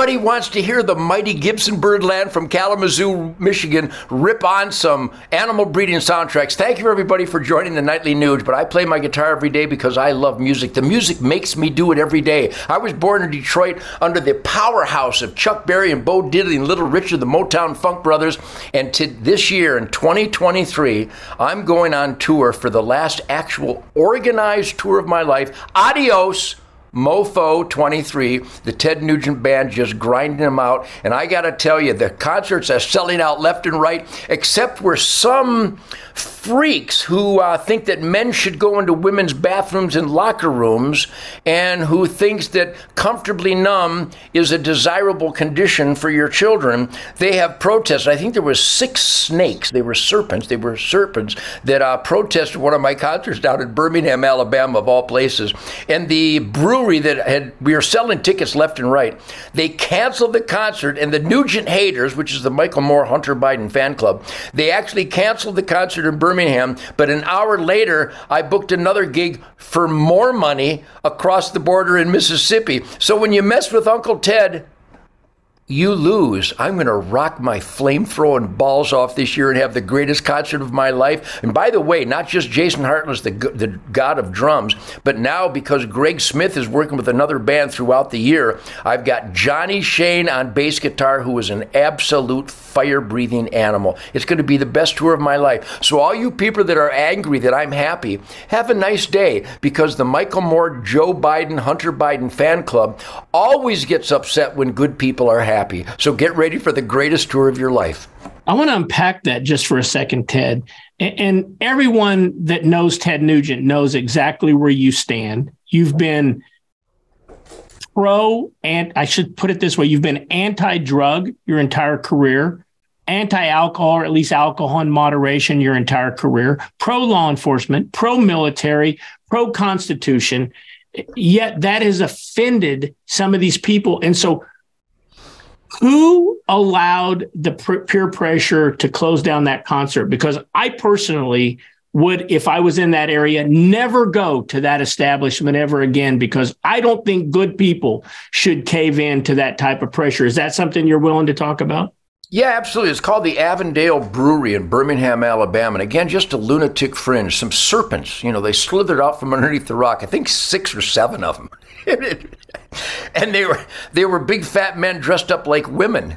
Everybody wants to hear the mighty Gibson Birdland from Kalamazoo, Michigan, rip on some animal breeding soundtracks. Thank you, everybody, for joining the Nightly Nuge. But I play my guitar every day because I love music. The music makes me do it every day. I was born in Detroit under the powerhouse of Chuck Berry and Bo Diddley and Little Richard, the Motown Funk Brothers. And to this year, in 2023, I'm going on tour for the last actual organized tour of my life. Adios. Mofo 23, the Ted Nugent band just grinding them out. And I got to tell you, the concerts are selling out left and right, except where some freaks who uh, think that men should go into women's bathrooms and locker rooms and who thinks that comfortably numb is a desirable condition for your children. They have protested i think there was six snakes. They were serpents. They were serpents that uh, protested one of my concerts down in birmingham alabama of all places. And the brewery that had we were selling tickets left and right they canceled the concert and the nugent haters which is the michael moore hunter biden fan club they actually canceled the concert in Birmingham, but an hour later, I booked another gig for more money across the border in Mississippi. So when you mess with Uncle Ted, you lose. I'm going to rock my flame throwing balls off this year and have the greatest concert of my life. And by the way, not just Jason Hartless, the, the god of drums, but now because Greg Smith is working with another band throughout the year, I've got Johnny Shane on bass guitar, who is an absolute fire breathing animal. It's going to be the best tour of my life. So, all you people that are angry that I'm happy, have a nice day because the Michael Moore, Joe Biden, Hunter Biden fan club always gets upset when good people are happy happy. So get ready for the greatest tour of your life. I want to unpack that just for a second, Ted. And everyone that knows Ted Nugent knows exactly where you stand. You've been pro and I should put it this way you've been anti drug your entire career, anti alcohol, or at least alcohol in moderation your entire career, pro law enforcement, pro military, pro constitution. Yet that has offended some of these people. And so who allowed the peer pressure to close down that concert? Because I personally would, if I was in that area, never go to that establishment ever again because I don't think good people should cave in to that type of pressure. Is that something you're willing to talk about? Yeah, absolutely. It's called the Avondale Brewery in Birmingham, Alabama. And again, just a lunatic fringe. Some serpents, you know, they slithered out from underneath the rock. I think six or seven of them. and they were they were big fat men dressed up like women.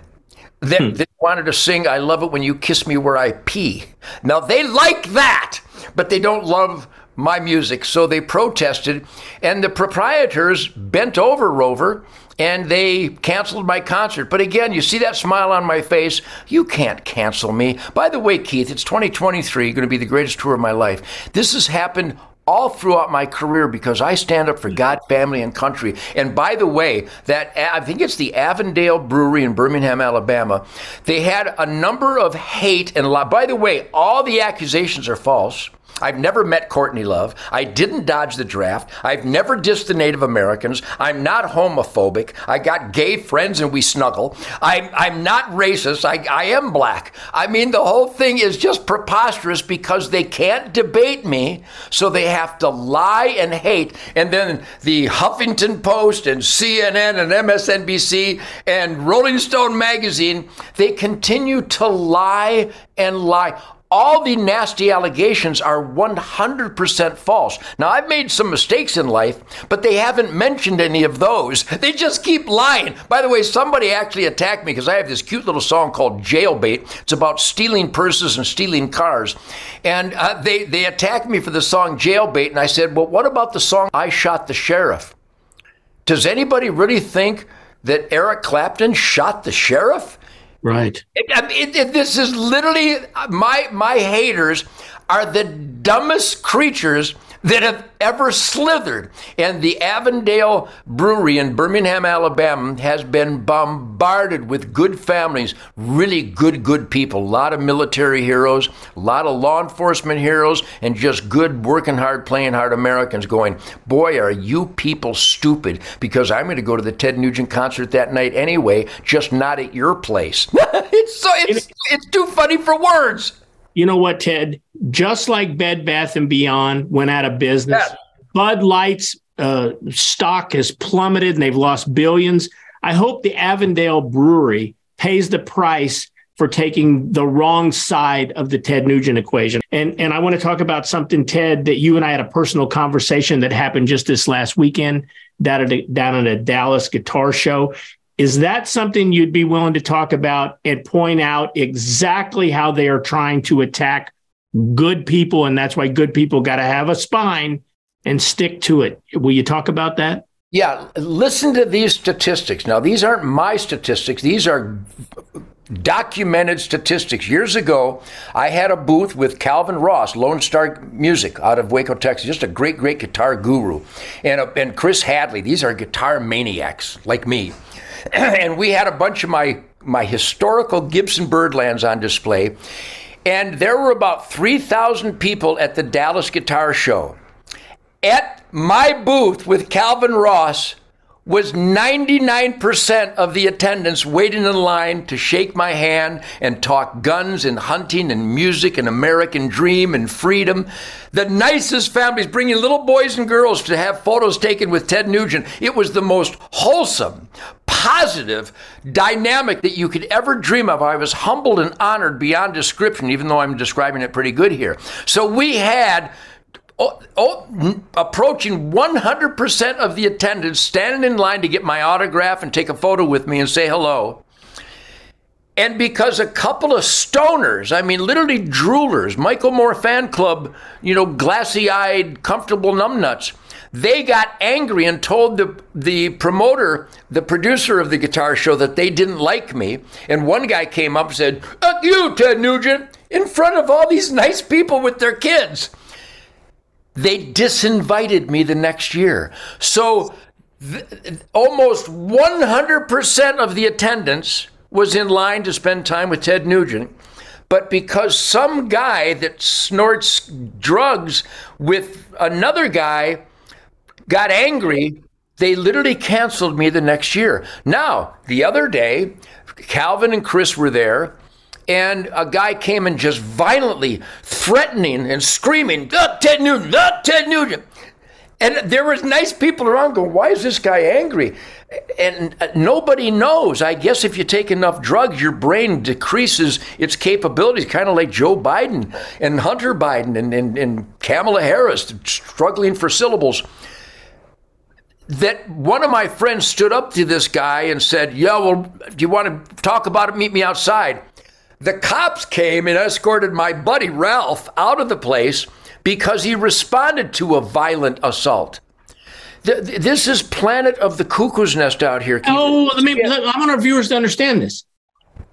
That, hmm. that wanted to sing "I love it when you kiss me where I pee." Now they like that, but they don't love my music, so they protested, and the proprietors bent over Rover and they canceled my concert. But again, you see that smile on my face. You can't cancel me. By the way, Keith, it's 2023, going to be the greatest tour of my life. This has happened all throughout my career because I stand up for God, family, and country. And by the way, that I think it's the Avondale Brewery in Birmingham, Alabama. They had a number of hate and by the way, all the accusations are false. I've never met Courtney Love. I didn't dodge the draft. I've never dissed the Native Americans. I'm not homophobic. I got gay friends and we snuggle. I'm, I'm not racist. I, I am black. I mean, the whole thing is just preposterous because they can't debate me, so they have to lie and hate. And then the Huffington Post and CNN and MSNBC and Rolling Stone magazine, they continue to lie and lie all the nasty allegations are 100% false. Now, I've made some mistakes in life, but they haven't mentioned any of those. They just keep lying. By the way, somebody actually attacked me because I have this cute little song called Jailbait. It's about stealing purses and stealing cars. And uh, they, they attacked me for the song Jailbait. And I said, well, what about the song I Shot the Sheriff? Does anybody really think that Eric Clapton shot the sheriff? Right. It, it, this is literally uh, my my haters are the dumbest creatures that have ever slithered. And the Avondale Brewery in Birmingham, Alabama has been bombarded with good families, really good, good people. A lot of military heroes, a lot of law enforcement heroes, and just good, working hard, playing hard Americans going, boy, are you people stupid because I'm going to go to the Ted Nugent concert that night anyway, just not at your place. it's so it's, it's too funny for words you know what, Ted? Just like Bed Bath and Beyond went out of business, yeah. Bud Light's uh, stock has plummeted and they've lost billions. I hope the Avondale Brewery pays the price for taking the wrong side of the Ted Nugent equation. And and I want to talk about something, Ted, that you and I had a personal conversation that happened just this last weekend down at a, down at a Dallas guitar show. Is that something you'd be willing to talk about and point out exactly how they are trying to attack good people? And that's why good people got to have a spine and stick to it. Will you talk about that? Yeah, listen to these statistics. Now, these aren't my statistics, these are documented statistics. Years ago, I had a booth with Calvin Ross, Lone Star Music out of Waco, Texas, just a great, great guitar guru, and, uh, and Chris Hadley. These are guitar maniacs like me. and we had a bunch of my, my historical Gibson Birdlands on display. And there were about 3,000 people at the Dallas Guitar Show. At my booth with Calvin Ross, was 99% of the attendants waiting in line to shake my hand and talk guns and hunting and music and American dream and freedom. The nicest families bringing little boys and girls to have photos taken with Ted Nugent. It was the most wholesome, positive dynamic that you could ever dream of. I was humbled and honored beyond description, even though I'm describing it pretty good here. So we had oh, oh, approaching 100% of the attendants standing in line to get my autograph and take a photo with me and say hello. And because a couple of stoners, I mean, literally droolers, Michael Moore fan club, you know, glassy eyed, comfortable numbnuts, they got angry and told the, the promoter, the producer of the guitar show, that they didn't like me. And one guy came up and said, You, Ted Nugent, in front of all these nice people with their kids. They disinvited me the next year. So th- almost 100% of the attendance was in line to spend time with Ted Nugent. But because some guy that snorts drugs with another guy got angry, they literally canceled me the next year. Now, the other day, Calvin and Chris were there and a guy came and just violently threatening and screaming, oh, Ted Nugent, oh, Ted Nugent. And there was nice people around going, why is this guy angry? And uh, nobody knows. I guess if you take enough drugs, your brain decreases its capabilities, kind of like Joe Biden and Hunter Biden and, and, and Kamala Harris struggling for syllables that one of my friends stood up to this guy and said, Yeah, well, do you want to talk about it? Meet me outside. The cops came and escorted my buddy Ralph out of the place because he responded to a violent assault. This is planet of the cuckoo's nest out here. Keep oh, let me. I want our viewers to understand this.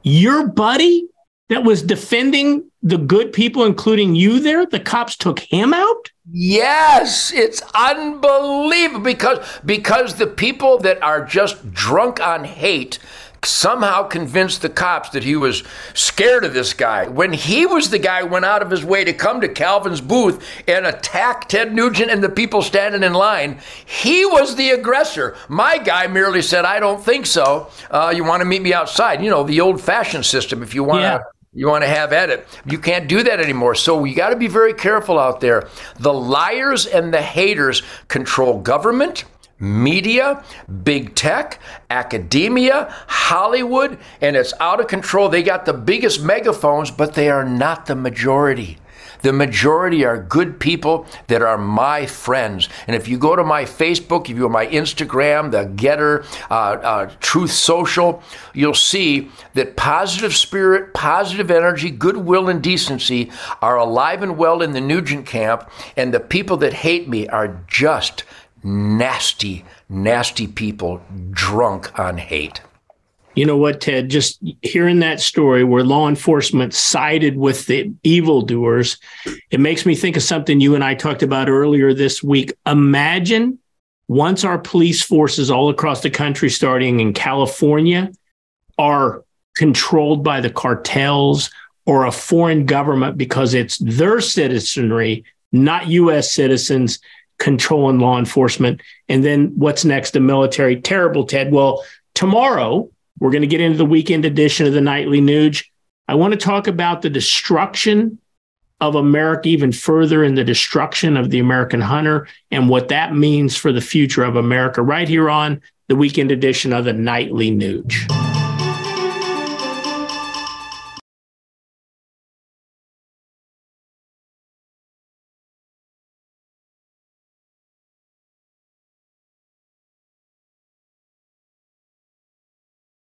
Your buddy that was defending the good people, including you, there, the cops took him out. Yes, it's unbelievable because because the people that are just drunk on hate somehow convinced the cops that he was scared of this guy when he was the guy who went out of his way to come to Calvin's booth and attack Ted Nugent and the people standing in line. He was the aggressor. My guy merely said, I don't think so. Uh, you want to meet me outside? You know, the old fashioned system. If you want yeah. to. You want to have at it. You can't do that anymore. So we got to be very careful out there. The liars and the haters control government, media, big tech, academia, Hollywood, and it's out of control. They got the biggest megaphones, but they are not the majority. The majority are good people that are my friends. And if you go to my Facebook, if you go to my Instagram, the GETTR, uh, uh, Truth Social, you'll see that positive spirit, positive energy, goodwill, and decency are alive and well in the Nugent camp. And the people that hate me are just nasty, nasty people drunk on hate. You know what, Ted? Just hearing that story where law enforcement sided with the evildoers, it makes me think of something you and I talked about earlier this week. Imagine once our police forces all across the country, starting in California, are controlled by the cartels or a foreign government because it's their citizenry, not U.S. citizens controlling law enforcement. And then what's next? The military. Terrible, Ted. Well, tomorrow we're going to get into the weekend edition of the Nightly Nuge. I want to talk about the destruction of America even further in the destruction of the American hunter and what that means for the future of America right here on the weekend edition of the Nightly Nuge.